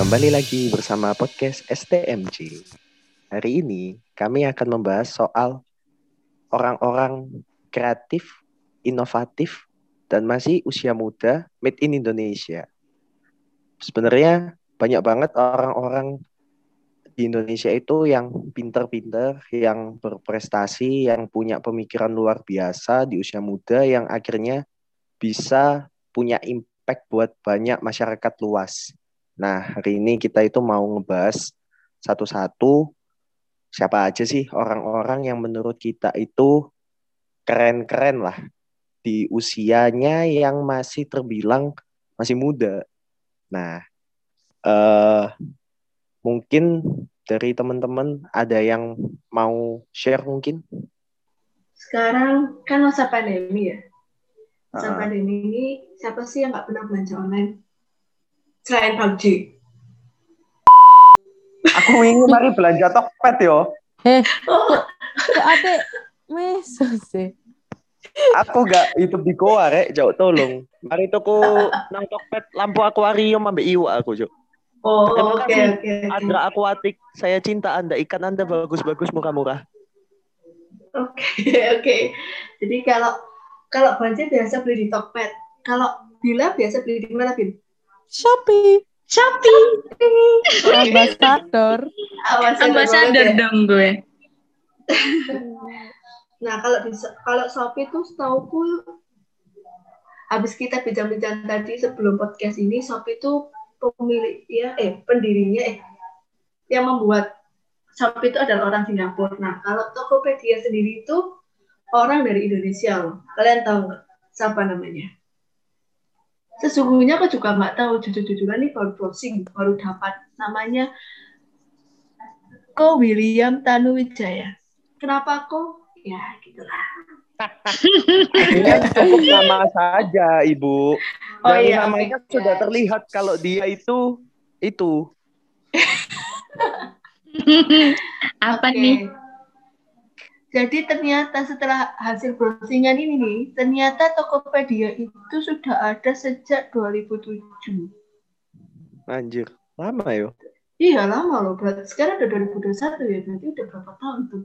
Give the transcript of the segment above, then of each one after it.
Kembali lagi bersama podcast STMJ. Hari ini kami akan membahas soal orang-orang kreatif, inovatif, dan masih usia muda made in Indonesia. Sebenarnya banyak banget orang-orang di Indonesia itu yang pinter-pinter, yang berprestasi, yang punya pemikiran luar biasa di usia muda, yang akhirnya bisa punya impact buat banyak masyarakat luas. Nah, hari ini kita itu mau ngebahas satu-satu siapa aja sih orang-orang yang menurut kita itu keren-keren lah di usianya yang masih terbilang masih muda. Nah, eh mungkin dari teman-teman ada yang mau share mungkin? Sekarang kan masa pandemi ya. Masa Ah. pandemi ini siapa sih yang nggak pernah belanja online? Selain PUBG. Aku ingin mari belanja Tokped yo. Oh, Kok ate meso sih? Aku gak itu di goa rek, jauh tolong. Mari tuku nang Tokped lampu akuarium ambek iwa aku, Cuk. oh oke oke. Andra Aquatic, saya cinta Anda. Ikan Anda bagus-bagus murah-murah. Oke oke. Jadi kalau kalau belanja biasa beli di Tokped. Kalau Bila biasa beli di mana, Bin? Shopee, Shopee. ambasador. Ambasador Ambasador banget ya. dong gue. Nah, kalau di kalau Shopee tuh setauku habis kita bincang-bincang tadi sebelum podcast ini Shopee tuh pemilik ya eh pendirinya eh yang membuat Shopee itu adalah orang Singapura. Nah, kalau Tokopedia sendiri itu orang dari Indonesia loh. Kalian tahu nggak siapa namanya? Sesungguhnya aku juga nggak tahu jujur-jujuran nih baru browsing baru dapat namanya Ko William Tanuwijaya. Kenapa kok? Ya, gitulah. Ini cukup nama saja, Ibu. Oh Dari iya, namanya oke. sudah terlihat kalau dia itu itu. Apa Oke. nih? Jadi ternyata setelah hasil browsingan ini nih, ternyata Tokopedia itu sudah ada sejak 2007. Anjir, lama yo. Iya lama loh, berarti sekarang udah 2021 ya, berarti udah berapa tahun tuh?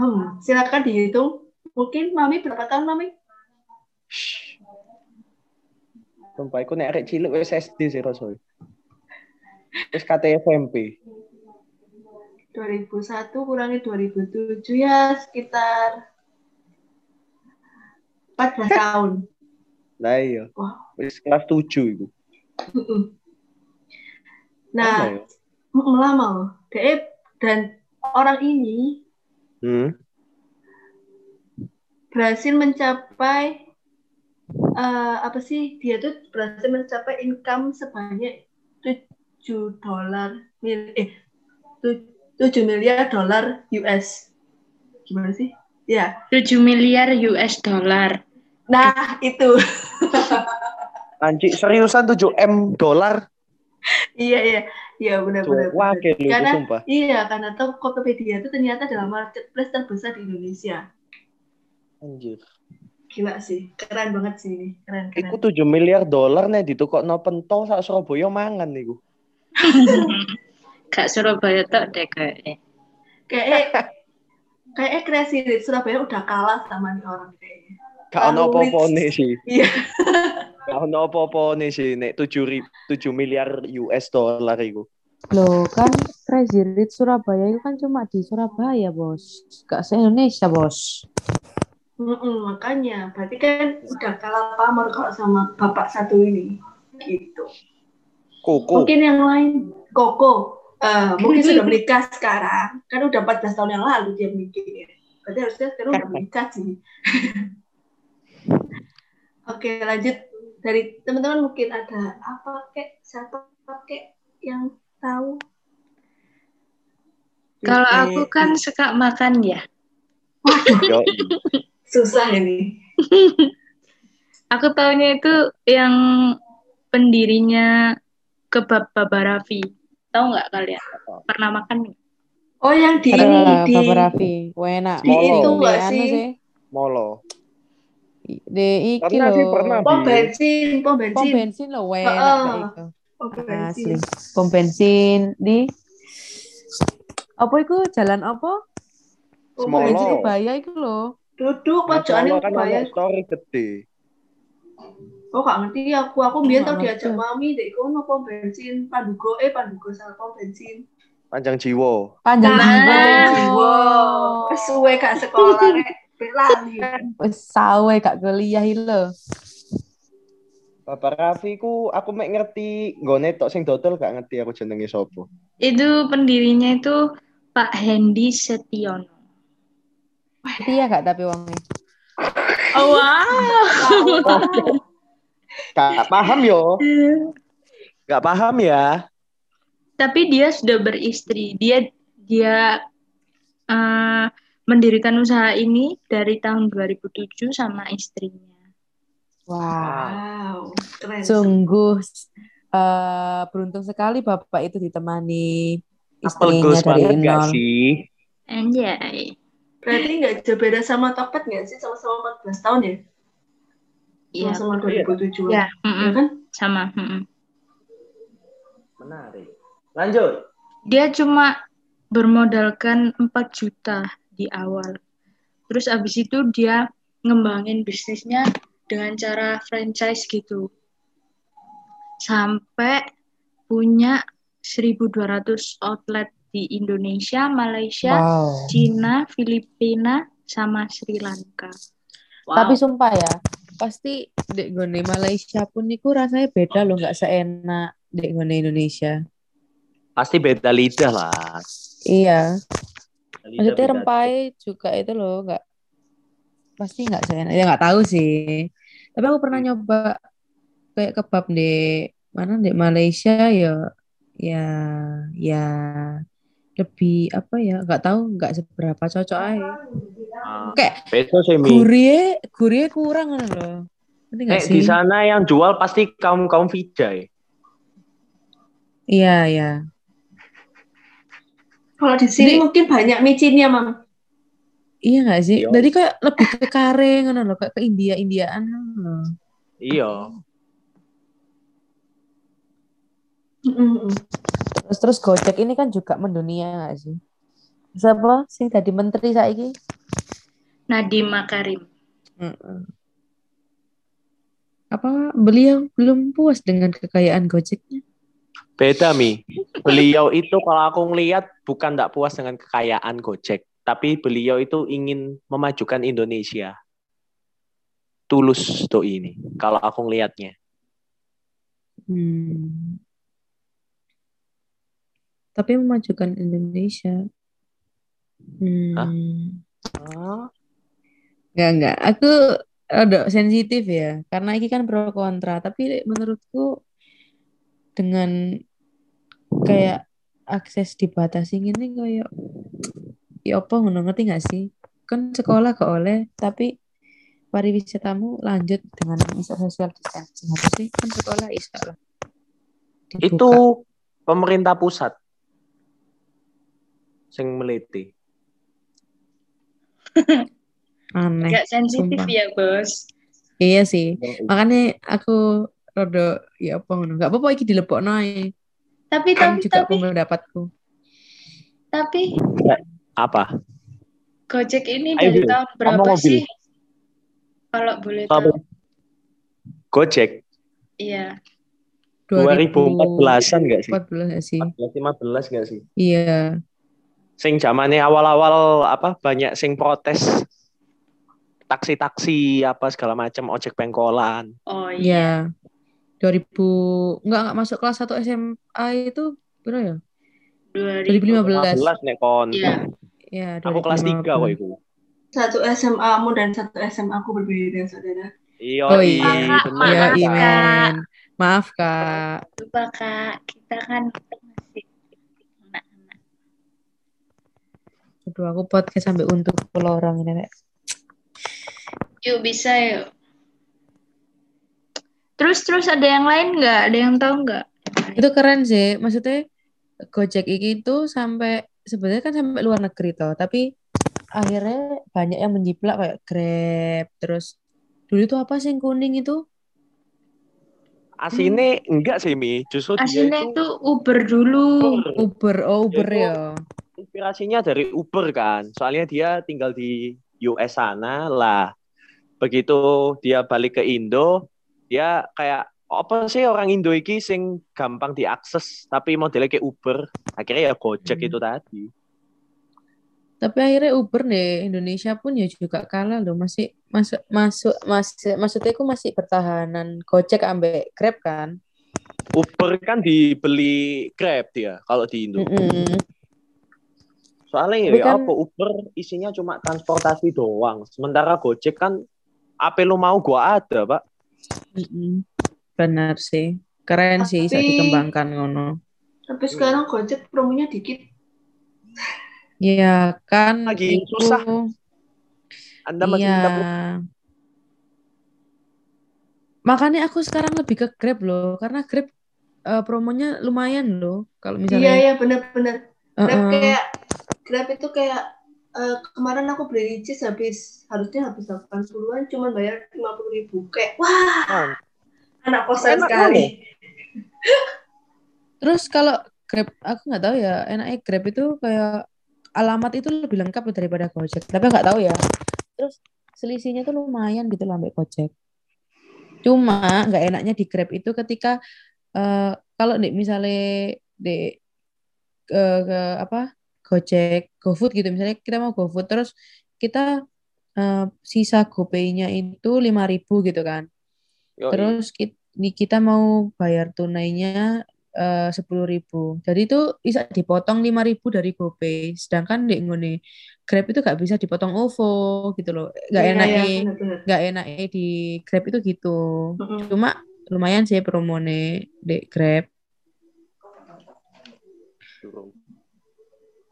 Hmm, silakan dihitung. Mungkin Mami berapa tahun Mami? Shh. Sumpah, aku nek arek cilik wis SD sih rasanya. Wis kate SMP. 2001 kurangi 2007 ya sekitar 14 tahun. Lah iya, Wah. wis kelas 7 iku. Nah, Lama yo. lama loh. Dia- dan orang ini Hmm. berhasil mencapai eh, apa sih dia tuh berhasil mencapai income sebanyak 7 dolar mil eh tu- 7 miliar dolar US gimana sih ya 7 miliar US dollar. nah itu Anjir, seriusan 7 M dolar? iya iya iya benar-benar Wah, karena sumpah. iya karena Tokopedia itu ternyata adalah marketplace terbesar di Indonesia Anjir. gila sih keren banget sih ini keren keren Iku 7 miliar dolar nih ditukokno pento sak Surabaya mangan niku. Gak Surabaya tok deh kayaknya. kayak kayak kreasi di Surabaya udah kalah sama nih orang kayaknya Gak ono apa-apa nih sih. Iya. Gak ono apa-apa nih sih nek 7 ri- 7 miliar US dollar iku. Loh kan Crazy Rich Surabaya itu kan cuma di Surabaya, Bos. Gak se-Indonesia, Bos. Mm-mm, makanya berarti kan udah kalah pamor kalau sama bapak satu ini gitu Koko. mungkin yang lain Koko eh, mungkin sudah menikah sekarang. Kan udah 14 tahun yang lalu dia mikirnya. Berarti harusnya sekarang udah menikah sih. Oke lanjut. Dari teman-teman mungkin ada apa kek? Siapa kek yang tahu? Kalau aku kan suka makan ya. Susah ini. Aku taunya itu yang pendirinya kebab Baba Raffi. Tahu nggak kalian? Pernah makan nggak? oh yang di ini di Raffi. Wah, enak. di Molo. itu nggak anu sih molo. Di iki Pernah sih, lho. pernah. Pom bensin, pom Pom bensin. bensin lo Heeh. kayak itu. Pom Asli. bensin. Pom bensin di apa itu jalan apa? Pom bensin. Surabaya itu loh. Duduk pojokane kan bayar. ono story gede. Oh, gak ngerti aku. Aku biar tau diajak mami dek kono pom bensin Pandugo eh Pandugo salah pom bensin. Panjang jiwo. Panjang Nah, jiwa. jiwa. Suwe gak sekolah rek. Pek lali. Wes sawe gak kuliah lho. Bapak Raffi ku aku mek ngerti nggone tok sing dodol gak ngerti aku jenenge sapa. Itu pendirinya itu Pak Hendy Setiono. Iya gak tapi wongnya. Oh, wow. Gak paham yo. Gak paham ya. Tapi dia sudah beristri. Dia dia eh, mendirikan usaha ini dari tahun 2007 sama istrinya. Wah. Wow, keren. Sungguh eh, beruntung sekali Bapak itu ditemani Apel istrinya dari nol. sih? Anjay. Berarti nggak jauh beda sama Topet nggak sih? Sama-sama 14 tahun ya? Iya. Sama-sama 2007. Ya, Ya mm-mm, kan? sama. mm-mm. Menarik. Lanjut. Dia cuma bermodalkan 4 juta di awal. Terus abis itu dia ngembangin bisnisnya dengan cara franchise gitu. Sampai punya 1200 outlet di Indonesia, Malaysia, Wow. Cina, Filipina, sama Sri Lanka. Wow. Tapi sumpah ya, pasti dek gone Malaysia pun niku rasanya beda loh, nggak seenak dek gone Indonesia. Pasti beda lidah lah. Iya, Lidah maksudnya beda. rempai juga itu loh, nggak pasti nggak seenak. Ya nggak tahu sih. Tapi aku pernah nyoba kayak kebab di mana di Malaysia ya, ya, ya lebih apa ya? Nggak tahu, nggak seberapa cocok aja. Kayak Beda sih Mi. gurih, gurih kurang kan loh. Nek sih? di sana yang jual pasti kaum kaum Vijay. Iya, iya. Kalau di sini Jadi- mungkin banyak micinnya, Mam. Iya nggak sih? Iya. Jadi kayak lebih ke kare ngono loh, kayak ke India Indiaan loh. Iya. Mm-mm. Terus terus Gojek ini kan juga mendunia nggak sih? Siapa sih tadi menteri saiki? Nadiem Makarim. Heeh. Apa beliau belum puas dengan kekayaan Gojeknya? Beda Mi. Beliau itu kalau aku ngelihat bukan tidak puas dengan kekayaan Gojek, tapi beliau itu ingin memajukan Indonesia. Tulus tuh ini. Kalau aku ngelihatnya. Hmm. Tapi memajukan Indonesia. Hmm. Hah? Oh. Nggak, nggak. Aku ada sensitif ya. Karena ini kan pro kontra. Tapi menurutku dengan kayak akses dibatasi ini kayak ya apa ngono ngerti nggak sih? Kan sekolah gak oleh, tapi pariwisatamu lanjut dengan bisa social distancing. Harusnya kan sekolah bisa lah. Dibuka. Itu pemerintah pusat sing meliti. aneh. Gak sensitif sumpah. ya, Bos. Iya sih. Makanya aku rada ya apa ngono. Gak apa-apa iki dilebokno ae. Tapi Kan tapi juga tapi pendapatku. tapi Apa? Gojek ini Ayo, dari Bil. tahun berapa mobil. sih? Kalau boleh Apa? tahu. Gojek Iya. 2014-an nggak sih? 14 nggak sih? 15 nggak sih? Iya. Sing zamannya awal-awal apa banyak sing protes taksi-taksi apa segala macam ojek pengkolan. Oh iya. Iya. 2000 enggak enggak masuk kelas 1 SMA itu berapa ya? 2000. 2015. 15 nek kon. Iya. Ya, Aku kelas 3 kok 2015. itu. Satu SMA-mu dan satu SMA aku berbeda, saudara. Iya, Oh iya, iya. Iya, Maaf, Kak. Imen. Maaf, Kak. Lupa Kak, kita kan masih anak-anak. Aduh, aku podcast sampai untuk pelorong ini, Rek. Yuk bisa yuk. Terus terus ada yang lain nggak? Ada yang tahu nggak? Itu keren sih. Maksudnya Gojek ini itu sampai sebenarnya kan sampai luar negeri toh, tapi akhirnya banyak yang menjiplak kayak Grab, terus Dulu itu apa sih yang kuning itu? Asine enggak sih Mi, justru dia Aslinya itu itu Uber dulu. Uber. Uber, oh Uber Itu- ya. Inspirasinya dari Uber kan. Soalnya dia tinggal di US sana lah. Begitu dia balik ke Indo, dia kayak apa sih orang Indo iki sing gampang diakses tapi modelnya kayak Uber. Akhirnya ya Gojek Hmm. itu tadi. Tapi akhirnya Uber di Indonesia pun ya juga kalah loh, masih masuk masuk masih maksudnya aku masih pertahanan Gojek ambek Grab kan. Uber kan dibeli Grab dia kalau di Indo. Mm-mm. Soalnya Tapi ya kan- apa Uber isinya cuma transportasi doang. Sementara Gojek kan apa lu mau gua ada, Pak. Benar sih. Keren sih bisa Tapi- dikembangkan ngono. Tapi sekarang Gojek promonya dikit. Iya kan Lagi itu susah. Anda masih iya. promo? Makanya aku sekarang lebih ke Grab loh, karena Grab eh, promonya lumayan loh. Kalau Iya misalnya, iya benar-benar. Grab Heeh. kayak Grab itu kayak eh, kemarin aku beli cheese habis harusnya habis 80-an cuman bayar 50 ribu kayak wah Ah, anak kosan Enak sekali. Terus kalau Grab, aku nggak tahu ya, enaknya Grab itu kayak alamat itu lebih lengkap daripada Gojek. Tapi nggak tahu ya. Terus selisihnya tuh lumayan gitu lah ambek Gojek. Cuma nggak enaknya di Grab itu ketika eh, kalau nih misalnya di ke, ke apa Gojek, GoFood gitu misalnya kita mau GoFood terus kita eh, sisa GoPay-nya itu 5.000 gitu kan. yoi. Terus kita, kita mau bayar tunainya eh, sepuluh ribu. Jadi itu bisa dipotong lima ribu dari GoPay. Sedangkan di ngene Grab itu gak bisa dipotong OVO gitu loh. Gak enak benar-benar. gak enak di Grab itu gitu. Mm-mm. Cuma lumayan sih promone di Grab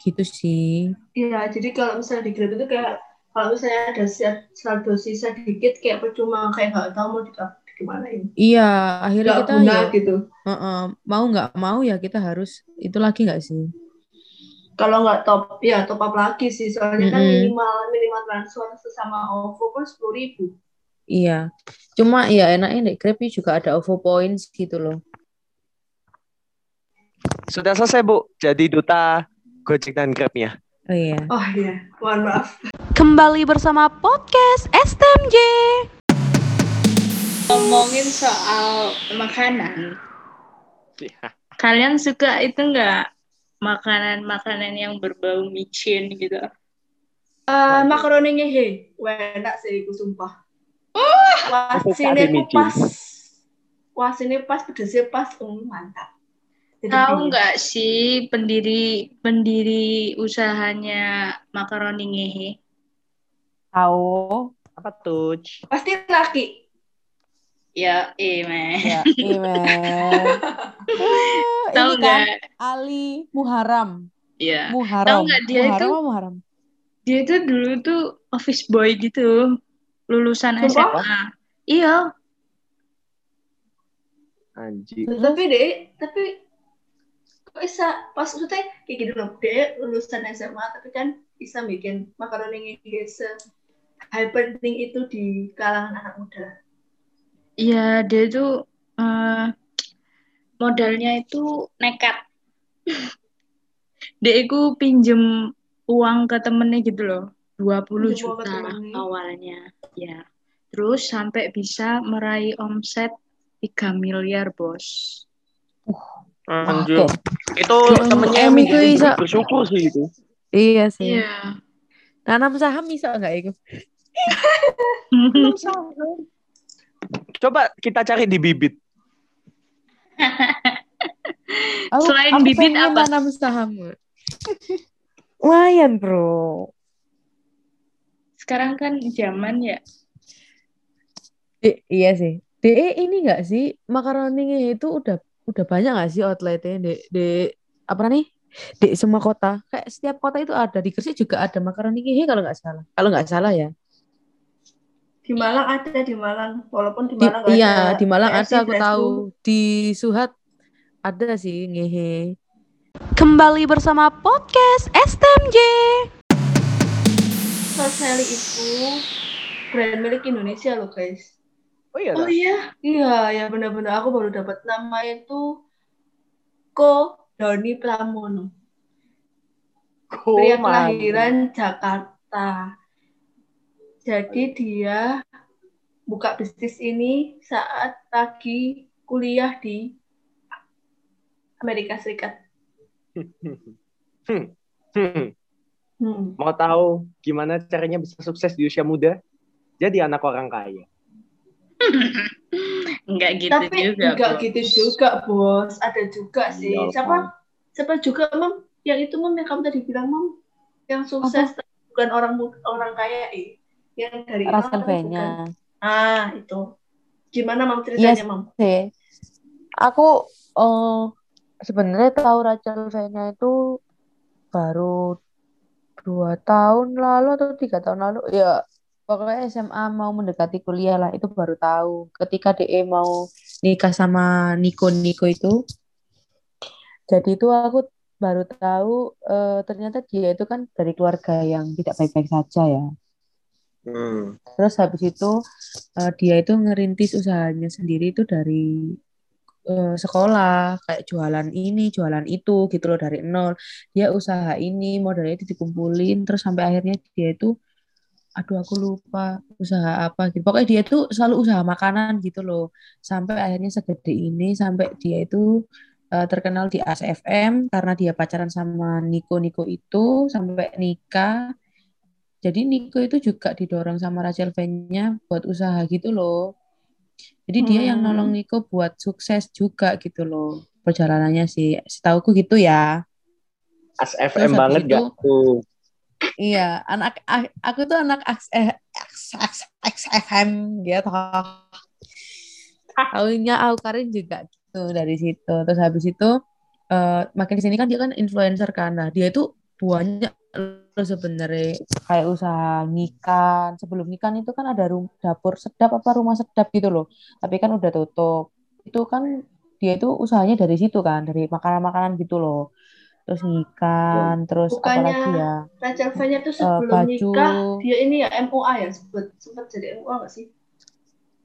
gitu sih. Iya, jadi kalau misalnya di Grab itu kayak kalau misalnya ada saldo sisa dikit kayak percuma kayak nggak tahu mau di gimanain. Iya, akhirnya Nggak kita guna ya gitu. heeh, mau nggak mau ya kita harus itu lagi nggak sih? Kalau nggak top, ya top up lagi sih. Soalnya kan Mm-mm. minimal minimal transfer sesama OVO pun sepuluh ribu. Iya. Cuma ya enaknya di Grab juga ada OVO points gitu loh. Sudah selesai, Bu. Jadi duta Gojek dan Grab-nya. Oh iya. Oh iya, mohon maaf. Kembali bersama podcast STMJ. Ngomongin soal makanan, Iya. kalian suka itu enggak makanan-makanan yang berbau micin gitu? Eh, Waduh. makaroni ngehe, wah enak sih, aku sumpah. Wah, Aku sini pas. Wah, sini pas pedesnya pas, um, mantap. Jadi Tahu nggak sih pendiri pendiri usahanya makaroni ngehe? Tahu. Apa tuh? Pasti laki. Ya, meh. Ya. Tahu ini kan nggak? Ali Muharam. Ya. Muharam. Tahu nggak dia Muharam itu- Muharam? Dia itu dulu tuh office boy gitu, lulusan Sumpah? SMA. Iya, Anjir. Tapi deh, tapi bisa pas maksudnya kayak gitu loh. Dia lulusan SMA tapi kan bisa bikin makaroni se hal penting itu di kalangan anak muda. iya dia tuh eh, modalnya itu nekat. dia itu pinjem uang ke temennya gitu loh, 20 Pinjem juta awalnya. Ya. Terus sampai bisa meraih omset 3 miliar, Bos. Anjir. Itu temennya M itu bisa- bersyukur sih itu. Iya sih. Iya. Tanam saham bisa nggak itu? Coba kita cari di bibit. Aku, Selain aku bibit apa? tanam saham. Lumayan bro. Sekarang kan zaman ya. Dek, iya sih. DE ini nggak sih makaroni itu udah udah banyak nggak sih outletnya di, di apa nih? Di semua kota. Kayak setiap kota itu ada. Di Gresik juga ada. Makaroni ngehe kalau nggak salah. Kalau nggak salah ya. Di Malang ada di Malang, walaupun di Di- Malang nggak iya ada di Malang ada aku tahu. Di Suhat ada sih ngehe. Kembali bersama podcast STMJ. Soseli itu brand milik Indonesia loh guys. Oh iya. Oh iya. Iya, ya benar-benar aku baru dapat namanya itu Ko Doni Pramono. Oh, Pria kelahiran Jakarta. Jadi dia buka bisnis ini saat lagi kuliah di Amerika Serikat. Hmm. Hmm. Hmm. Mau tahu gimana caranya bisa sukses di usia muda? Jadi anak orang kaya. Enggak gitu Tapi juga. enggak Bos. gitu juga, Bos. Ada juga sih. Iya, Siapa? Siapa juga, Mam? Yang itu, Mam, yang kamu tadi bilang, Mam. Yang sukses bukan orang orang kaya, eh. Yang dari Russell bukan. V-nya. Ah, itu. Gimana, Mam, ceritanya, Yes. Mam? sih. Aku eh sebenarnya tahu Rachel V-nya itu baru dua tahun lalu atau tiga tahun lalu. Ya, pokoknya SMA mau mendekati kuliah lah itu baru tahu. Ketika DE mau nikah sama Niko Niko itu, jadi itu aku baru tahu eh, ternyata dia itu kan dari keluarga yang tidak baik-baik saja ya. Hmm. Terus habis itu eh, dia itu ngerintis usahanya sendiri itu dari eh, sekolah kayak jualan ini, jualan itu gitu loh dari nol. Dia usaha ini, modalnya itu dikumpulin terus sampai akhirnya dia itu aduh aku lupa usaha apa gitu. Pokoknya dia itu selalu usaha makanan gitu loh. Sampai akhirnya segede ini sampai dia itu eh, terkenal di ASFM karena dia pacaran sama Niko Niko itu sampai nikah. Jadi Niko itu juga didorong sama Rachel V-nya buat usaha gitu loh. Jadi dia yang Hmm. nolong Niko buat sukses juga gitu loh perjalanannya sih. Setauku gitu ya. As Terus FM habis banget itu- gak tuh? Iya, anak a- aku tuh anak X, X, X, XFM gitu. Tahunya Aukarin juga gitu dari situ. Terus habis itu eh, makin di sini kan dia kan influencer kan. Nah, dia itu banyak loh sebenarnya kayak usaha ngikan. Sebelum ngikan itu kan ada rum- dapur sedap apa rumah sedap gitu loh. Tapi kan udah tutup. Itu kan dia itu usahanya dari situ kan, dari makanan-makanan gitu loh. Terus ngikan, terus Bukannya apalagi ya? Rachel V-nya tuh Eh, sebelum baju. nikah, dia ini ya MOA ya, sempat sempat jadi MOA nggak sih?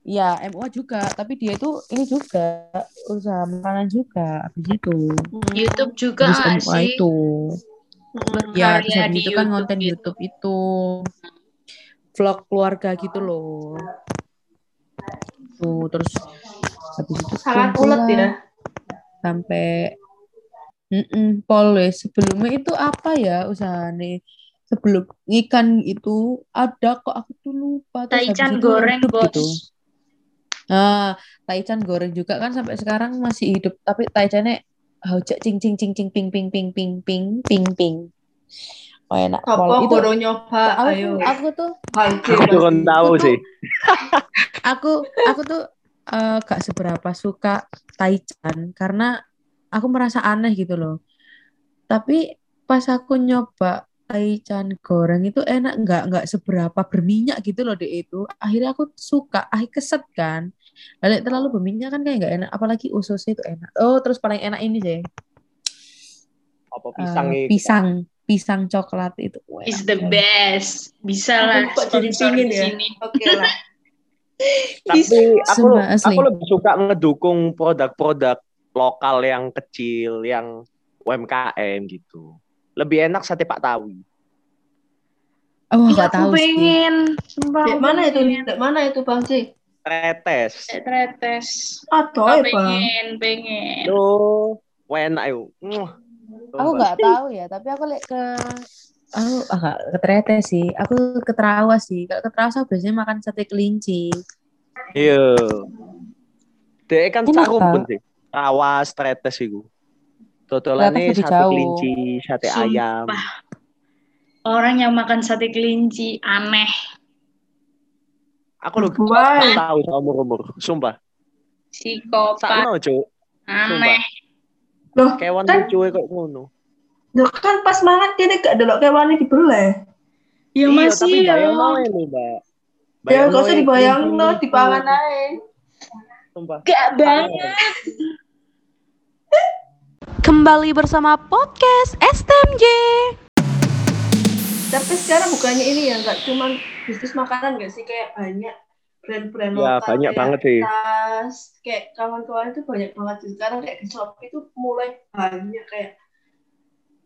Iya, MUA juga, tapi dia itu ini juga usaha makanan juga habis itu. Hmm. YouTube juga Habis MUA sih? itu. Hmm. Ya, di itu kan YouTube konten gitu. YouTube itu vlog keluarga gitu loh. Tuh, terus habis itu Sangat ulet lah ya. sampai Mm Pol wes. sebelumnya itu apa ya usahanya? Sebelum ikan itu ada kok aku tuh lupa terus Taichan goreng, bos. gitu. Nah, Taichan goreng juga kan sampai sekarang masih hidup, tapi Taichannya hojak cing cing cing cing ping ping ping ping ping ping ping. Oh enak Apa pol itu. nyoba? Aku, Ayo. aku tuh Halte Aku pasti. tahu Aku tuh- sih. aku aku tuh eh, gak seberapa suka Taichan karena aku merasa aneh gitu loh. Tapi pas aku nyoba Taichan goreng itu enak nggak nggak seberapa berminyak gitu loh deh itu. Akhirnya aku suka, ah keset kan. Lalu terlalu berminyak kan kayak nggak enak. Apalagi ususnya itu enak. Oh terus paling enak ini sih Apa eh, pisang itu? pisang pisang coklat itu. Wah, Is the best. Bisa Aku lah kok jadi pingin ya. Oke lah. Tapi aku asli. aku lebih suka ngedukung produk-produk lokal yang kecil, yang UMKM gitu. Lebih enak sate Pak Tawi. Oh Iya, aku tahu sih. pengen. Sumpah, Dek aku mana itu? pengen. Dek mana itu Bang Ci? Tretes. Dek Tretes. Aku ya, Bang. pengen, pengen. Tuh, enak yuk. Muah. Aku nggak tahu ya, tapi aku lihat ke aku ah, nggak ke Trete sih. Aku ke Terawas sih. Kalau ke Terawas aku biasanya makan sate kelinci. Iya. Dek kan Enak, cakumpun Kak. sih. Awas tretes iku. Lebih sate jauh. kelinci, sate Sumpah. ayam. Orang yang makan sate kelinci aneh. Aku lu tahu sama umur-umur. Sumpah. Psikopat. Sakno, Cuk. Aneh. Loh, Kewan Kan- lucu kok ngono. loh kan pas mangan dia gak delok kewane dibelah. Ya iya, masih tapi ya. bayang lho, Mbak. Ya gak usah Bayangno dibayang kelinci no, lucu. dipangan aja. Sumpah. Gak banget. Kembali bersama podcast STMJ. Tapi sekarang bukannya ini ya, nggak cuman bisnis makanan nggak sih kayak banyak brand-brand Ya, lokal banyak kayak banget sih. tas kayak kawan-kawan itu banyak banget sih sekarang kayak di Shopee itu mulai banyak kayak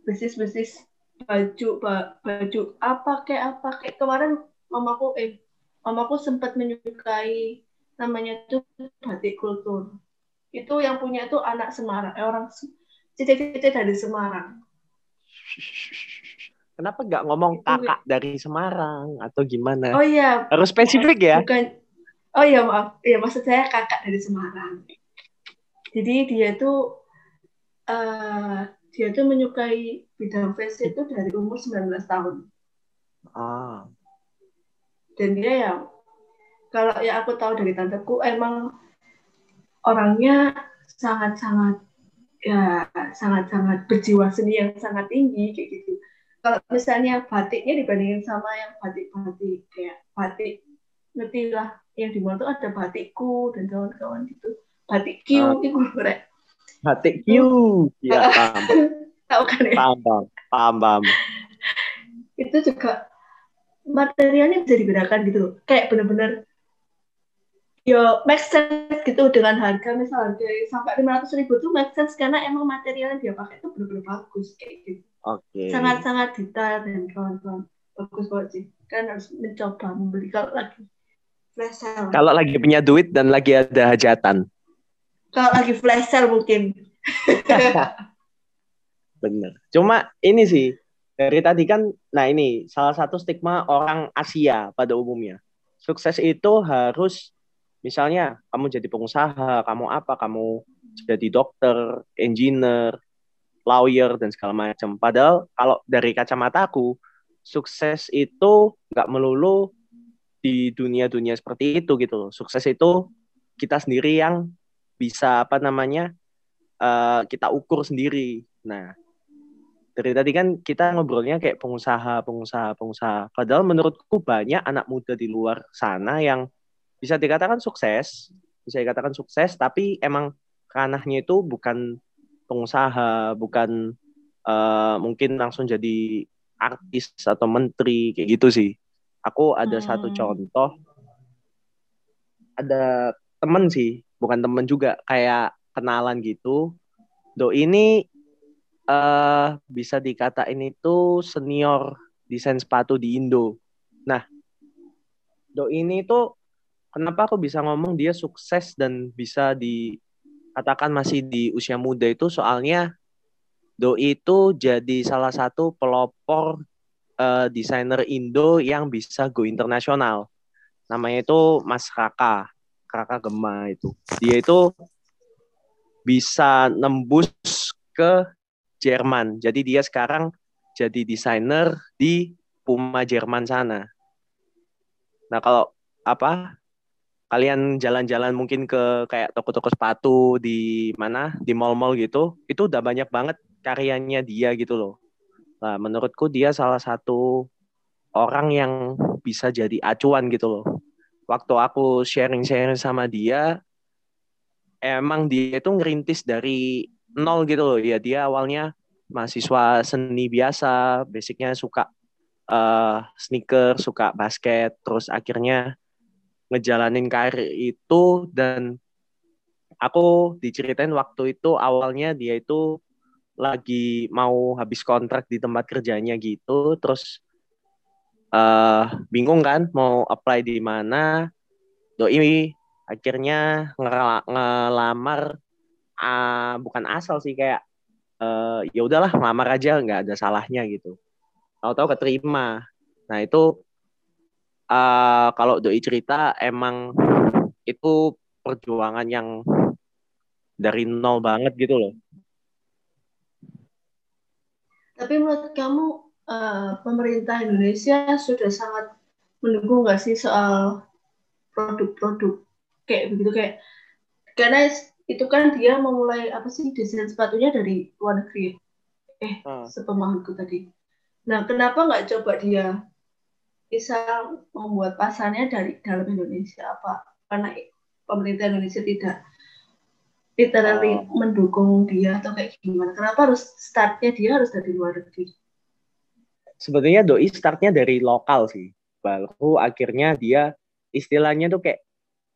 bisnis-bisnis baju ba- baju apa kayak apa kayak kemarin mamaku eh mamaku sempat menyukai namanya tuh batik kultur. Itu yang punya tuh anak Semarang eh, orang cicit-cicit dari Semarang. Kenapa nggak ngomong Itu- kakak dari Semarang atau gimana? oh iya. Harus spesifik ya. bukan. Oh iya maaf. Iya maksud saya kakak dari Semarang. Jadi dia tuh eh dia tuh menyukai bidang fashion itu dari umur 19 tahun. Ah, dan dia ya kalau ya aku tahu dari tanteku emang orangnya sangat-sangat ya sangat-sangat berjiwa seni yang sangat tinggi kayak gitu. Kalau misalnya batiknya dibandingin sama yang batik-batik kayak batik ngerti lah yang di mall tuh ada batikku dan kawan-kawan gitu. Batik Q Ah. itu rek batik Q. Ya, paham, tahu kan ya? Paham, paham, paham, paham. itu juga materialnya bisa digunakan gitu kayak bener-bener yo make sense gitu dengan harga misal harga sampai lima ratus ribu tuh make sense karena emang material yang dia pakai itu bener-bener bagus kayak gitu Oke. sangat-sangat detail dan kawan-kawan bagus banget sih kan harus mencoba membeli kalau lagi flash sale Kalau lagi punya duit dan lagi ada hajatan. kalau lagi flash sale mungkin Bener. Cuma ini sih, dari tadi kan, nah ini salah satu stigma orang Asia pada umumnya. Sukses itu harus, misalnya kamu jadi pengusaha, kamu apa, kamu jadi dokter, engineer, lawyer, dan segala macam. Padahal kalau dari kacamata aku, sukses itu nggak melulu di dunia-dunia seperti itu gitu. Sukses itu kita sendiri yang bisa apa namanya eh, kita ukur sendiri. Nah, dari tadi kan kita ngobrolnya kayak pengusaha, pengusaha, pengusaha. Padahal menurutku banyak anak muda di luar sana yang bisa dikatakan sukses, bisa dikatakan sukses, tapi emang ranahnya itu bukan pengusaha, bukan eh, mungkin langsung jadi artis atau menteri kayak gitu sih. Aku ada satu Hmm. contoh, ada temen sih, bukan temen juga, kayak kenalan gitu. Do ini eh bisa dikatain itu senior desain sepatu di Indo. Nah, Do ini tuh kenapa aku bisa ngomong dia sukses dan bisa dikatakan masih di usia muda itu soalnya Do itu jadi salah satu pelopor eh, desainer Indo yang bisa go internasional. Namanya itu Mas Raka, Raka Gema itu. Dia itu bisa nembus ke Jerman. Jadi dia sekarang jadi desainer di Puma Jerman sana. Nah, kalau apa? Kalian jalan-jalan mungkin ke kayak toko-toko sepatu di mana? Di mall-mall gitu, itu udah banyak banget karyanya dia gitu loh. Nah, menurutku dia salah satu orang yang bisa jadi acuan gitu loh. Waktu aku sharing-sharing sama dia, emang dia itu ngerintis dari nol gitu loh. Ya dia awalnya mahasiswa seni biasa, basicnya suka eh, sneaker, suka basket, terus akhirnya ngejalanin karir itu dan aku diceritain waktu itu awalnya dia itu lagi mau habis kontrak di tempat kerjanya gitu, terus eh bingung kan mau apply di mana. Doi akhirnya ngela- ngelamar ah, bukan asal sih kayak eh, ya udahlah ngelamar aja nggak ada salahnya gitu. Tahu-tahu keterima. Nah itu eh, kalau doi cerita emang itu perjuangan yang dari nol banget gitu loh. Tapi menurut kamu eh, pemerintah Indonesia sudah sangat mendukung nggak sih soal produk-produk kayak begitu kayak karena itu kan dia memulai apa sih desain sepatunya dari luar negeri eh Hmm. sepemahamanku tadi. Nah kenapa nggak coba dia bisa membuat pasarnya dari dalam Indonesia apa karena pemerintah Indonesia tidak literally Oh. mendukung dia atau kayak gimana? Kenapa harus startnya dia harus dari luar negeri? Sebenarnya doi startnya dari lokal sih. baru akhirnya dia istilahnya tuh kayak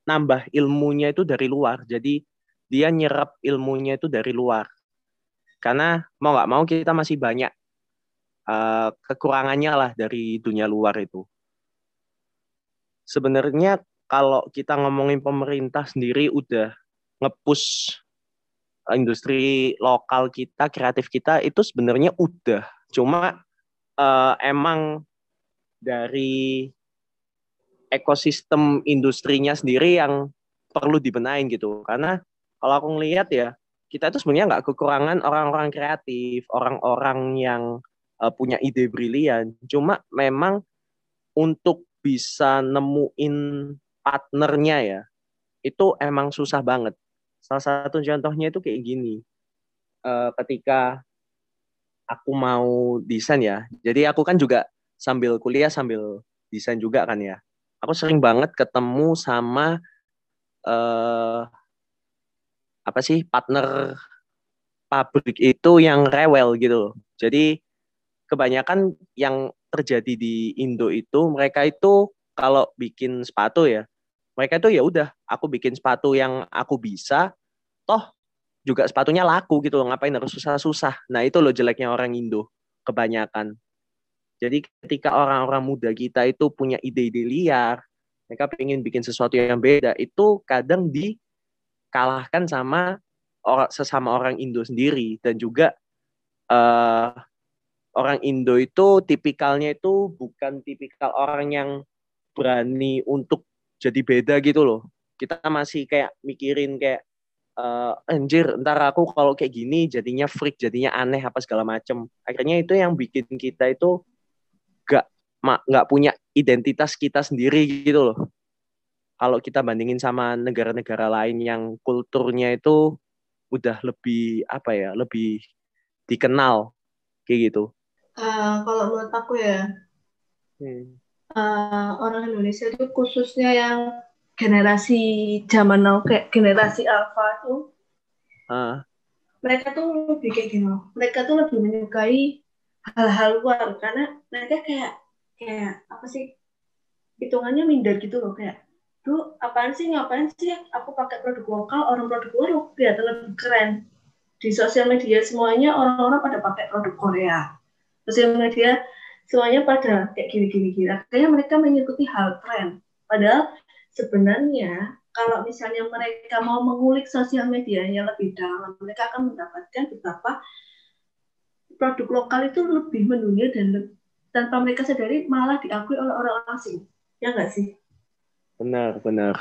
nambah ilmunya itu dari luar. Jadi dia nyerap ilmunya itu dari luar. Karena mau nggak mau kita masih banyak uh, kekurangannya lah dari dunia luar itu. Sebenarnya kalau kita ngomongin pemerintah sendiri udah ngepush industri lokal kita, kreatif kita itu sebenarnya udah. Cuma uh, emang dari ekosistem industrinya sendiri yang perlu dibenain gitu. Karena kalau aku ngelihat ya, kita itu sebenarnya nggak kekurangan orang-orang kreatif, orang-orang yang uh, punya ide brilian. Cuma memang untuk bisa nemuin partnernya ya, itu emang susah banget. Salah satu contohnya itu kayak gini. Uh, ketika aku mau desain ya, jadi aku kan juga sambil kuliah sambil desain juga kan ya aku sering banget ketemu sama uh, apa sih partner pabrik itu yang rewel gitu Jadi kebanyakan yang terjadi di Indo itu mereka itu kalau bikin sepatu ya, mereka itu ya udah aku bikin sepatu yang aku bisa, toh juga sepatunya laku gitu loh, ngapain harus susah-susah. Nah itu loh jeleknya orang Indo kebanyakan. Jadi ketika orang-orang muda kita itu punya ide-ide liar, mereka ingin bikin sesuatu yang beda, itu kadang dikalahkan sama orang sesama orang Indo sendiri dan juga uh, orang Indo itu tipikalnya itu bukan tipikal orang yang berani untuk jadi beda gitu loh. Kita masih kayak mikirin kayak uh, anjir ntar aku kalau kayak gini jadinya freak jadinya aneh apa segala macem akhirnya itu yang bikin kita itu gak nggak punya identitas kita sendiri gitu loh. Kalau kita bandingin sama negara-negara lain yang kulturnya itu udah lebih apa ya, lebih dikenal kayak gitu. Uh, kalau menurut aku ya, hmm. uh, orang Indonesia itu khususnya yang generasi zaman now kayak generasi alpha tuh, uh. mereka tuh lebih kayak gini Mereka tuh lebih menyukai hal-hal luar karena mereka kayak kayak apa sih hitungannya minder gitu loh kayak tuh apaan sih ngapain sih aku pakai produk lokal orang produk luar kelihatan lebih keren di sosial media semuanya orang-orang pada pakai produk Korea sosial media semuanya pada kayak gini-gini gini kayaknya mereka mengikuti hal tren padahal sebenarnya kalau misalnya mereka mau mengulik sosial medianya lebih dalam mereka akan mendapatkan beberapa produk lokal itu lebih mendunia dan tanpa mereka sadari malah diakui oleh orang asing. Ya nggak sih? Benar, benar.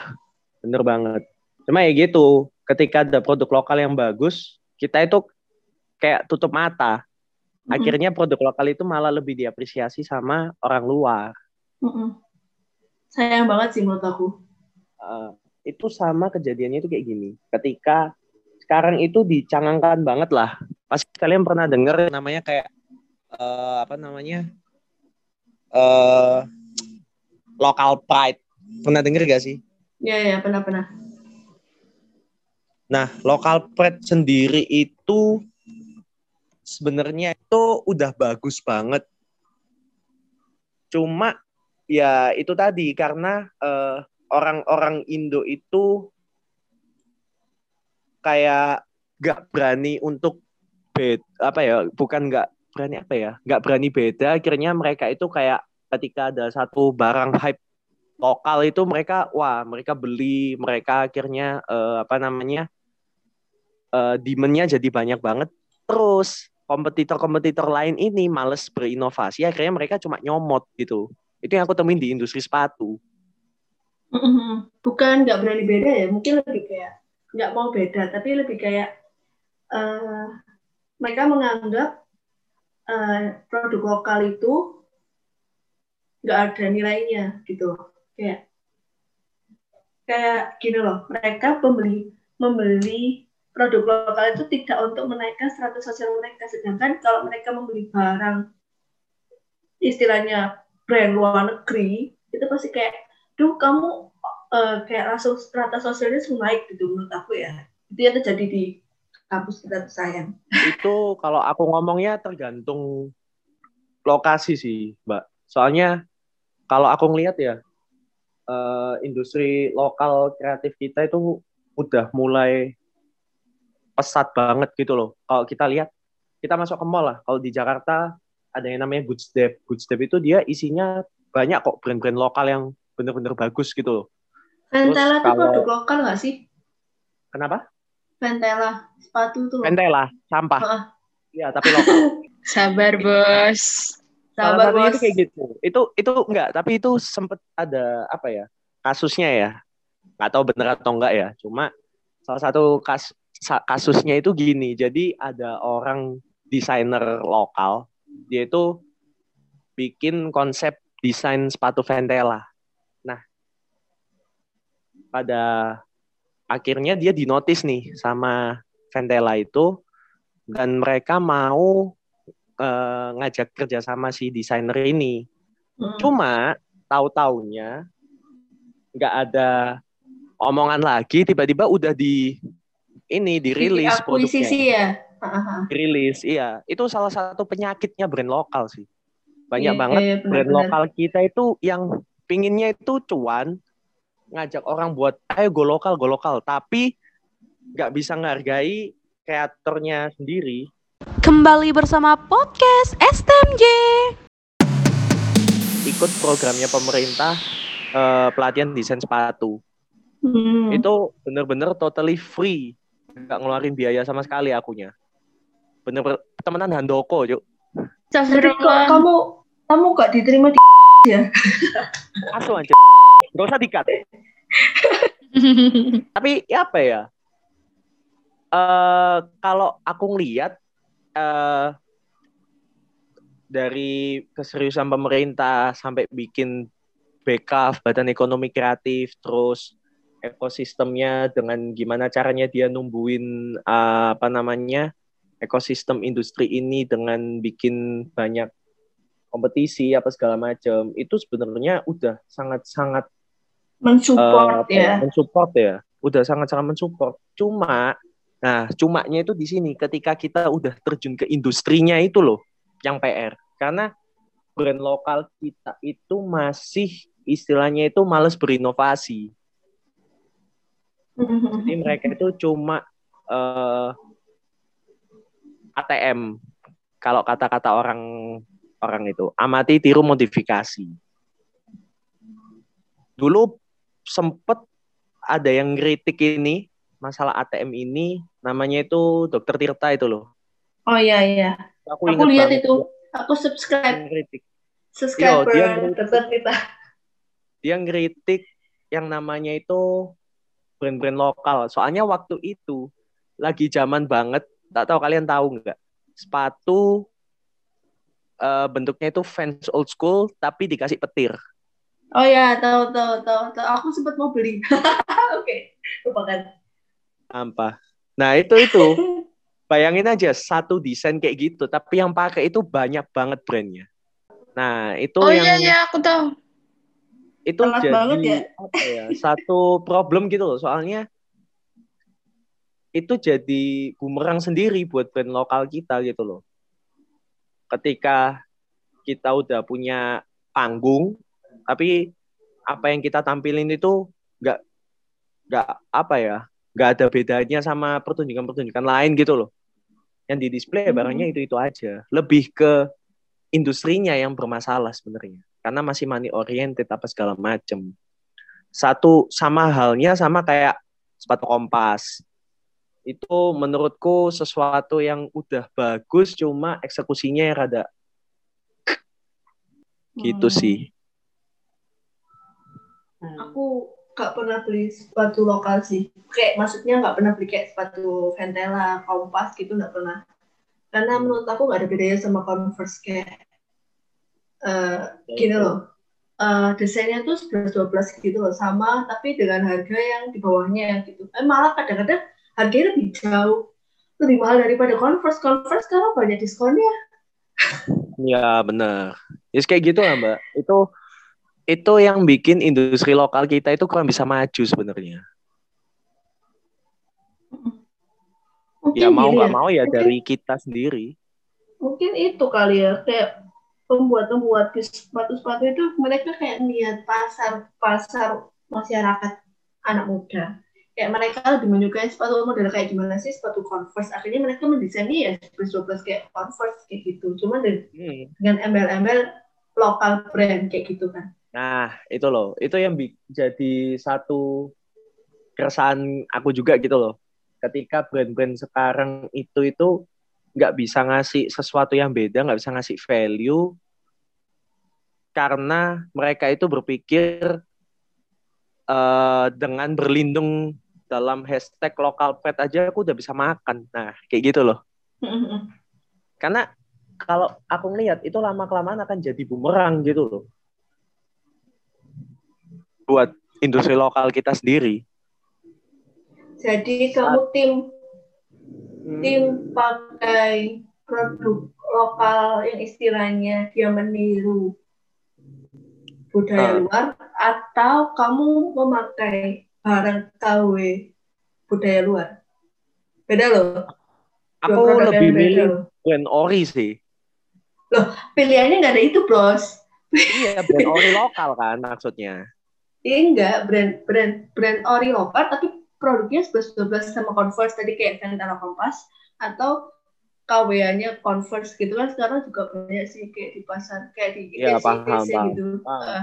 Benar banget. Cuma ya gitu, ketika ada produk lokal yang bagus, kita itu kayak tutup mata. Akhirnya produk lokal itu malah lebih diapresiasi sama orang luar. Mm-hmm. Sayang banget sih menurut aku. Uh, itu sama kejadiannya itu kayak gini. Ketika sekarang itu dicangangkan banget lah Pasti kalian pernah dengar namanya kayak uh, apa namanya? Uh, local pride. Pernah dengar gak sih? Iya, iya, pernah, pernah. Nah, local pride sendiri itu sebenarnya itu udah bagus banget. Cuma ya itu tadi karena eh, orang-orang Indo itu kayak gak berani untuk bed apa ya bukan nggak berani apa ya nggak berani beda akhirnya mereka itu kayak ketika ada satu barang hype lokal itu mereka wah mereka beli mereka akhirnya uh, apa namanya uh, demandnya jadi banyak banget terus kompetitor-kompetitor lain ini males berinovasi akhirnya mereka cuma nyomot gitu. Itu yang aku temuin di industri sepatu. Bukan nggak berani beda ya mungkin lebih kayak nggak mau beda tapi lebih kayak uh, mereka menganggap uh, produk lokal itu nggak ada nilainya gitu. Kayak kayak gini loh mereka pembeli membeli produk lokal itu tidak untuk menaikkan status sosial mereka sedangkan kalau mereka membeli barang istilahnya brand luar negeri itu pasti kayak duh kamu uh, kayak rasa rata sosialnya naik gitu menurut aku ya itu yang terjadi di kampus kita sayang. Itu kalau aku ngomongnya tergantung lokasi sih, Mbak. Soalnya kalau aku ngelihat ya eh, industri lokal kreatif kita itu udah mulai pesat banget gitu loh. Kalau kita lihat, kita masuk ke mall lah. Kalau di Jakarta ada yang namanya Good Step. Good Step itu dia isinya banyak kok brand-brand lokal yang bener-bener bagus gitu loh. Ventela kalau- produk lokal nggak sih? Kenapa? Ventela, sepatu tuh. Ventela, sampah. Iya, tapi lokal. Sabar, Bos. Salah Sabar, satunya bos. itu kayak gitu. Itu itu enggak, tapi itu sempet ada apa ya? Kasusnya ya. Nggak tahu bener atau enggak ya. Cuma salah satu kas, kasusnya itu gini. Jadi ada orang desainer lokal, dia itu bikin konsep desain sepatu Ventela. Nah, pada akhirnya dia dinotis nih sama Ventela itu dan mereka mau eh, ngajak kerja sama si desainer ini. Hmm. Cuma tahu-taunya nggak ada omongan lagi, tiba-tiba udah di ini dirilis akuisisi produknya. ya. Heeh. Dirilis, iya. Itu salah satu penyakitnya brand lokal sih. Banyak Iya, banget iya, brand benar-benar. lokal kita itu yang pinginnya itu cuan, ngajak orang buat ayo go lokal, go lokal, tapi nggak bisa ngehargai kreatornya sendiri. Kembali bersama podcast STMJ. Ikut programnya pemerintah eh, pelatihan desain sepatu. Hmm. itu bener-bener totally free nggak ngeluarin biaya sama sekali akunya. Bener-bener temenan handoko yuk Jadi kok kamu kamu nggak diterima di asu aja nggak usah dikat tapi ya apa ya? Eh kalau aku ngeliat eh dari keseriusan pemerintah sampai bikin BK Badan Ekonomi Kreatif terus ekosistemnya dengan gimana caranya dia numbuhin eh, apa namanya ekosistem industri ini dengan bikin banyak kompetisi apa segala macam itu sebenarnya udah sangat-sangat mensupport apa ya. mensupport ya. Udah sangat-sangat mensupport. Cuma nah cumanya itu di sini ketika kita udah terjun ke industrinya itu loh yang PR karena brand lokal kita itu masih istilahnya itu males berinovasi jadi mereka itu cuma eh, ATM kalau kata-kata orang orang itu amati tiru modifikasi dulu sempet ada yang kritik ini masalah ATM ini namanya itu dokter Tirta itu loh Oh iya iya. aku, Aku lihat banget itu. Aku subscribe ngeritik subscriber Yo, dia ngeritik. dokter kita. dia ngeritik yang namanya itu brand-brand lokal soalnya waktu itu lagi zaman banget tak tahu kalian tahu nggak sepatu eh, bentuknya itu fans old school tapi dikasih petir Oh ya, tahu tahu tahu tahu. Aku sempat mau beli. Oke, lupakan. apa nah itu itu bayangin aja satu desain kayak gitu tapi yang pakai itu banyak banget brandnya nah itu oh yang iya iya aku tahu. Itu Sangat jadi banget ya. apa ya satu problem gitu loh. Soalnya itu jadi bumerang sendiri buat brand lokal kita gitu loh. Ketika kita udah punya panggung tapi apa yang kita tampilin itu nggak nggak apa ya nggak ada bedanya sama pertunjukan-pertunjukan lain gitu loh. Yang di display Hmm. barangnya itu itu aja. Lebih ke industrinya yang bermasalah sebenarnya karena masih money oriented apa segala macem satu sama halnya sama kayak sepatu kompas itu menurutku sesuatu yang udah bagus cuma eksekusinya yang rada gitu Hmm. sih Aku gak pernah beli sepatu lokal sih. Kayak maksudnya gak pernah beli kayak sepatu Ventela, Kompas gitu gak pernah. Karena menurut aku gak ada bedanya sama Converse kayak eh gini loh. eh, desainnya tuh 11-12 gitu loh sama tapi dengan harga yang di bawahnya gitu. Eh, malah kadang-kadang harganya lebih jauh lebih mahal daripada Converse. Converse sekarang banyak diskonnya. Ya benar. Ya kayak gitu lah mbak. Itu itu yang bikin industri lokal kita itu kurang bisa maju sebenarnya. Ya mau nggak mau ya Mungkin- dari kita sendiri. mungkin itu kali ya kayak pembuat-pembuat sepatu-sepatu itu mereka kayak niat pasar pasar masyarakat anak muda. Kayak mereka lebih menyukai sepatu model kayak gimana sih sepatu Converse. Akhirnya mereka mendesainnya ya 11 kayak Converse kayak gitu. Cuma dengan, Hmm. dengan embel-embel lokal brand kayak gitu kan. Nah, itu loh. Itu yang jadi satu keresahan aku juga gitu loh. Ketika brand-brand sekarang itu itu nggak bisa ngasih sesuatu yang beda, nggak bisa ngasih value, karena mereka itu berpikir eh, dengan berlindung dalam hashtag lokal pride aja aku udah bisa makan. Nah, kayak gitu loh. Karena kalau aku ngelihat itu lama kelamaan akan jadi bumerang gitu loh. Buat industri lokal kita sendiri. Jadi kamu tim tim pakai produk lokal yang istilahnya dia meniru budaya Ah. luar atau kamu memakai barang KW budaya luar beda loh Dua Aku produk lebih milih loh. brand ori sih. pilihannya nggak ada itu bros Iya, brand ori lokal kan maksudnya. ini enggak brand brand brand ori lokal tapi produknya 11 12 sama Converse tadi kayak Ventana Kompas atau KW-nya Converse gitu kan sekarang juga banyak sih kayak di pasar kayak di Iya, TC, paham, paham. gitu. Ah. Ah,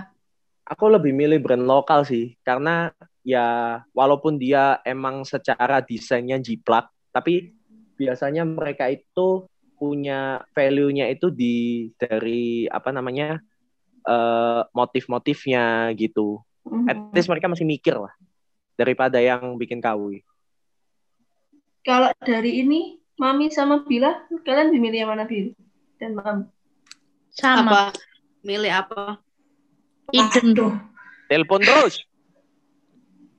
Aku lebih milih brand lokal sih karena ya walaupun dia emang secara desainnya jiplak, tapi biasanya mereka itu punya value-nya itu di dari apa namanya eh, motif-motifnya gitu. At mhm. least mereka masih mikir lah daripada yang bikin KW. Kalau dari ini Mami sama Bila kalian lebih milih yang mana Bil dan Mam? Sama. Apa? Milih apa? Iden. Aduh, Telepon terus.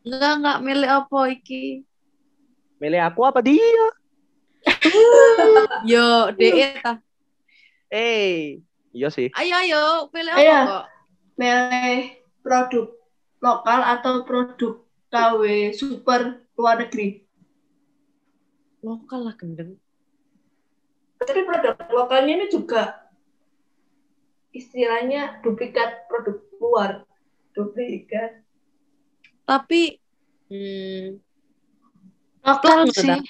Enggak, enggak milih apa iki. Milih aku apa dia? Yo, DE ta. Eh, iya sih. Ayo, ayo, pilih apa Ayo. kok? milih produk lokal atau produk KW super luar negeri? Lokal lah gendeng. Tapi produk lokalnya ini juga istilahnya duplikat produk luar. Duplikat. Tapi hmm, Lokal sih. Mbak.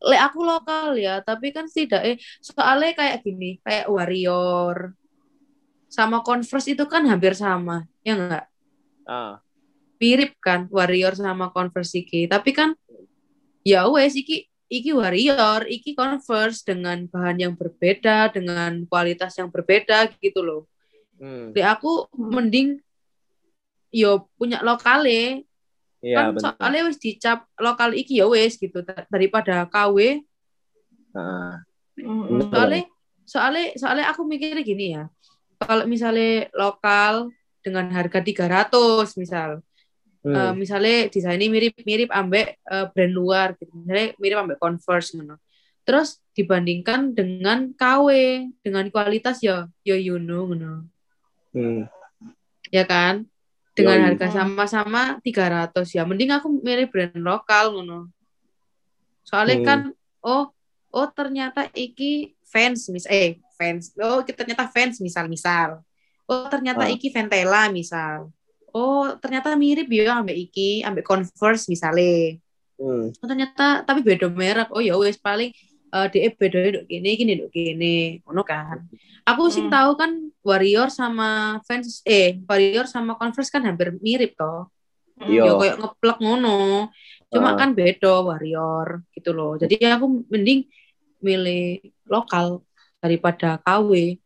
le aku lokal ya, tapi kan tidak eh soalnya kayak gini, kayak Warrior sama Converse itu kan hampir sama, ya enggak? Ah, Mirip kan Warrior sama Converse iki, tapi kan ya wes iki iki Warrior, iki Converse dengan bahan yang berbeda, dengan kualitas yang berbeda gitu loh. hmm, Di aku mending yo punya lokale iya kan benar. soalnya wis dicap lokal iki ya wis gitu da- daripada KW Ah. Betul. soalnya soalnya soalnya aku mikirnya gini ya kalau misalnya lokal dengan harga 300 misal hmm, eh, misalnya desainnya mirip-mirip ambek eh, brand luar gitu misalnya mirip ambek Converse gitu. terus dibandingkan dengan KW dengan kualitas ya ya you know ngono. hmm. ya kan dengan Yoi. harga sama-sama 300 ya mending aku milih brand lokal ngono soalnya Hmm. kan oh oh ternyata iki fans mis eh fans oh ternyata fans misal misal oh ternyata Ah. iki Ventela misal oh ternyata mirip ya ambek iki ambek Converse misalnya Hmm. oh ternyata tapi beda merek oh ya wes paling eh DE beda dok gini gini dok gini ngono kan aku sih Hmm. tahu kan Warrior sama fans eh Warrior sama Converse kan hampir mirip toh Iya. ya kayak ngeplek ngono cuma Ah. kan beda Warrior gitu loh jadi aku mending milih lokal daripada KW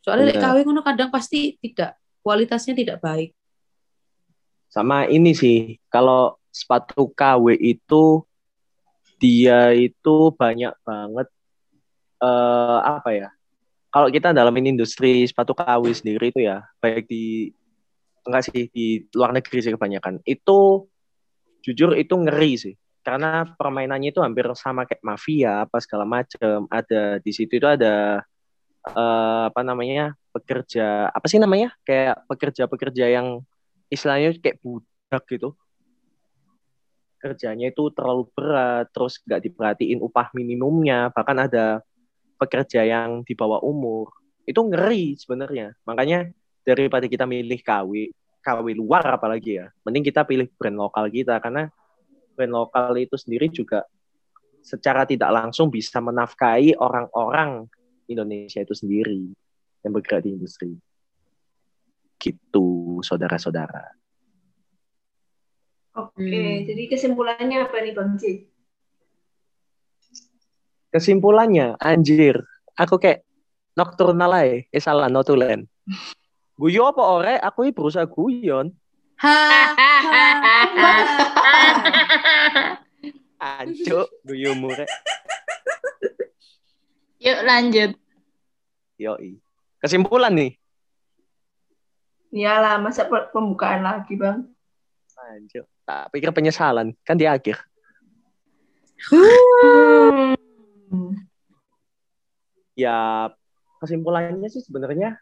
soalnya Benar. KW ngono kadang pasti tidak kualitasnya tidak baik Sama ini sih, kalau sepatu KW itu dia itu banyak banget eh apa ya? Kalau kita dalamin industri sepatu KW sendiri itu ya, baik di enggak sih di luar negeri sih kebanyakan. Itu jujur itu ngeri sih. Karena permainannya itu hampir sama kayak mafia apa segala macam. Ada di situ itu ada eh, apa namanya? pekerja apa sih namanya? Kayak pekerja-pekerja yang istilahnya kayak budak gitu kerjanya itu terlalu berat terus nggak diperhatiin upah minimumnya bahkan ada pekerja yang di bawah umur itu ngeri sebenarnya. Makanya daripada kita milih KW, KW luar apalagi ya, mending kita pilih brand lokal kita karena brand lokal itu sendiri juga secara tidak langsung bisa menafkahi orang-orang Indonesia itu sendiri yang bergerak di industri. Gitu, saudara-saudara. Oke, Hmm. jadi kesimpulannya apa nih Bang J? Kesimpulannya, anjir, aku kayak nocturnal aja, eh salah, notulen. Guyo apa ore, aku ini berusaha guyon. Ancuk, guyo mure. Yuk lanjut. Yoi. Kesimpulan nih. Iyalah, masa pe- pembukaan lagi Bang? Anjir. Tak pikir penyesalan, kan di akhir. Hmm. Ya, kesimpulannya sih sebenarnya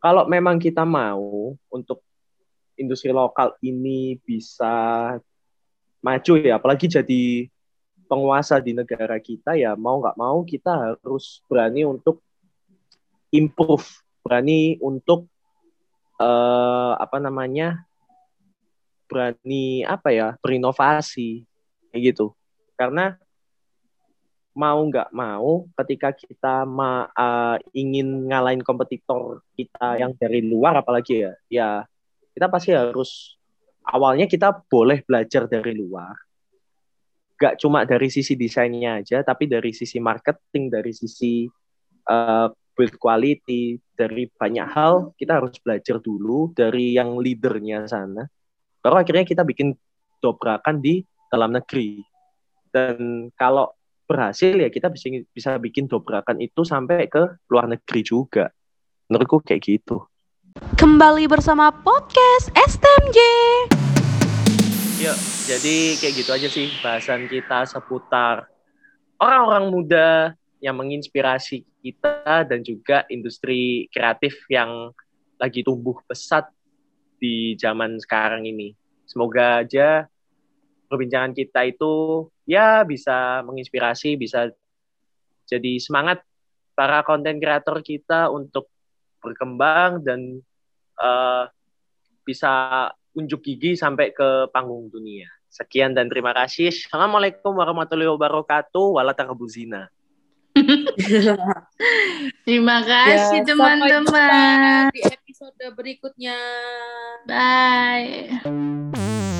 kalau memang kita mau untuk industri lokal ini bisa maju ya, apalagi jadi penguasa di negara kita ya mau nggak mau kita harus berani untuk improve, berani untuk eh, apa namanya berani apa ya berinovasi kayak gitu. Karena mau nggak mau ketika kita ma, eh, ingin ngalahin kompetitor kita yang dari luar apalagi ya, ya kita pasti harus awalnya kita boleh belajar dari luar. Gak cuma dari sisi desainnya aja, tapi dari sisi marketing, dari sisi eh, build quality, dari banyak hal kita harus belajar dulu dari yang leadernya sana. Baru akhirnya kita bikin dobrakan di dalam negeri. Dan kalau berhasil ya kita bisa bisa bikin dobrakan itu sampai ke luar negeri juga. Menurutku kayak gitu. Kembali bersama podcast STMJ. Yuk, jadi kayak gitu aja sih bahasan kita seputar orang-orang muda yang menginspirasi kita dan juga industri kreatif yang lagi tumbuh pesat di zaman sekarang ini. Semoga aja perbincangan kita itu ya bisa menginspirasi, bisa jadi semangat para konten kreator kita untuk berkembang dan eh, bisa unjuk gigi sampai ke panggung dunia. Sekian dan terima kasih. Assalamualaikum warahmatullahi wabarakatuh. Walatakabuzina. Terima kasih Ya, sampai teman-teman. di episode berikutnya. Bye.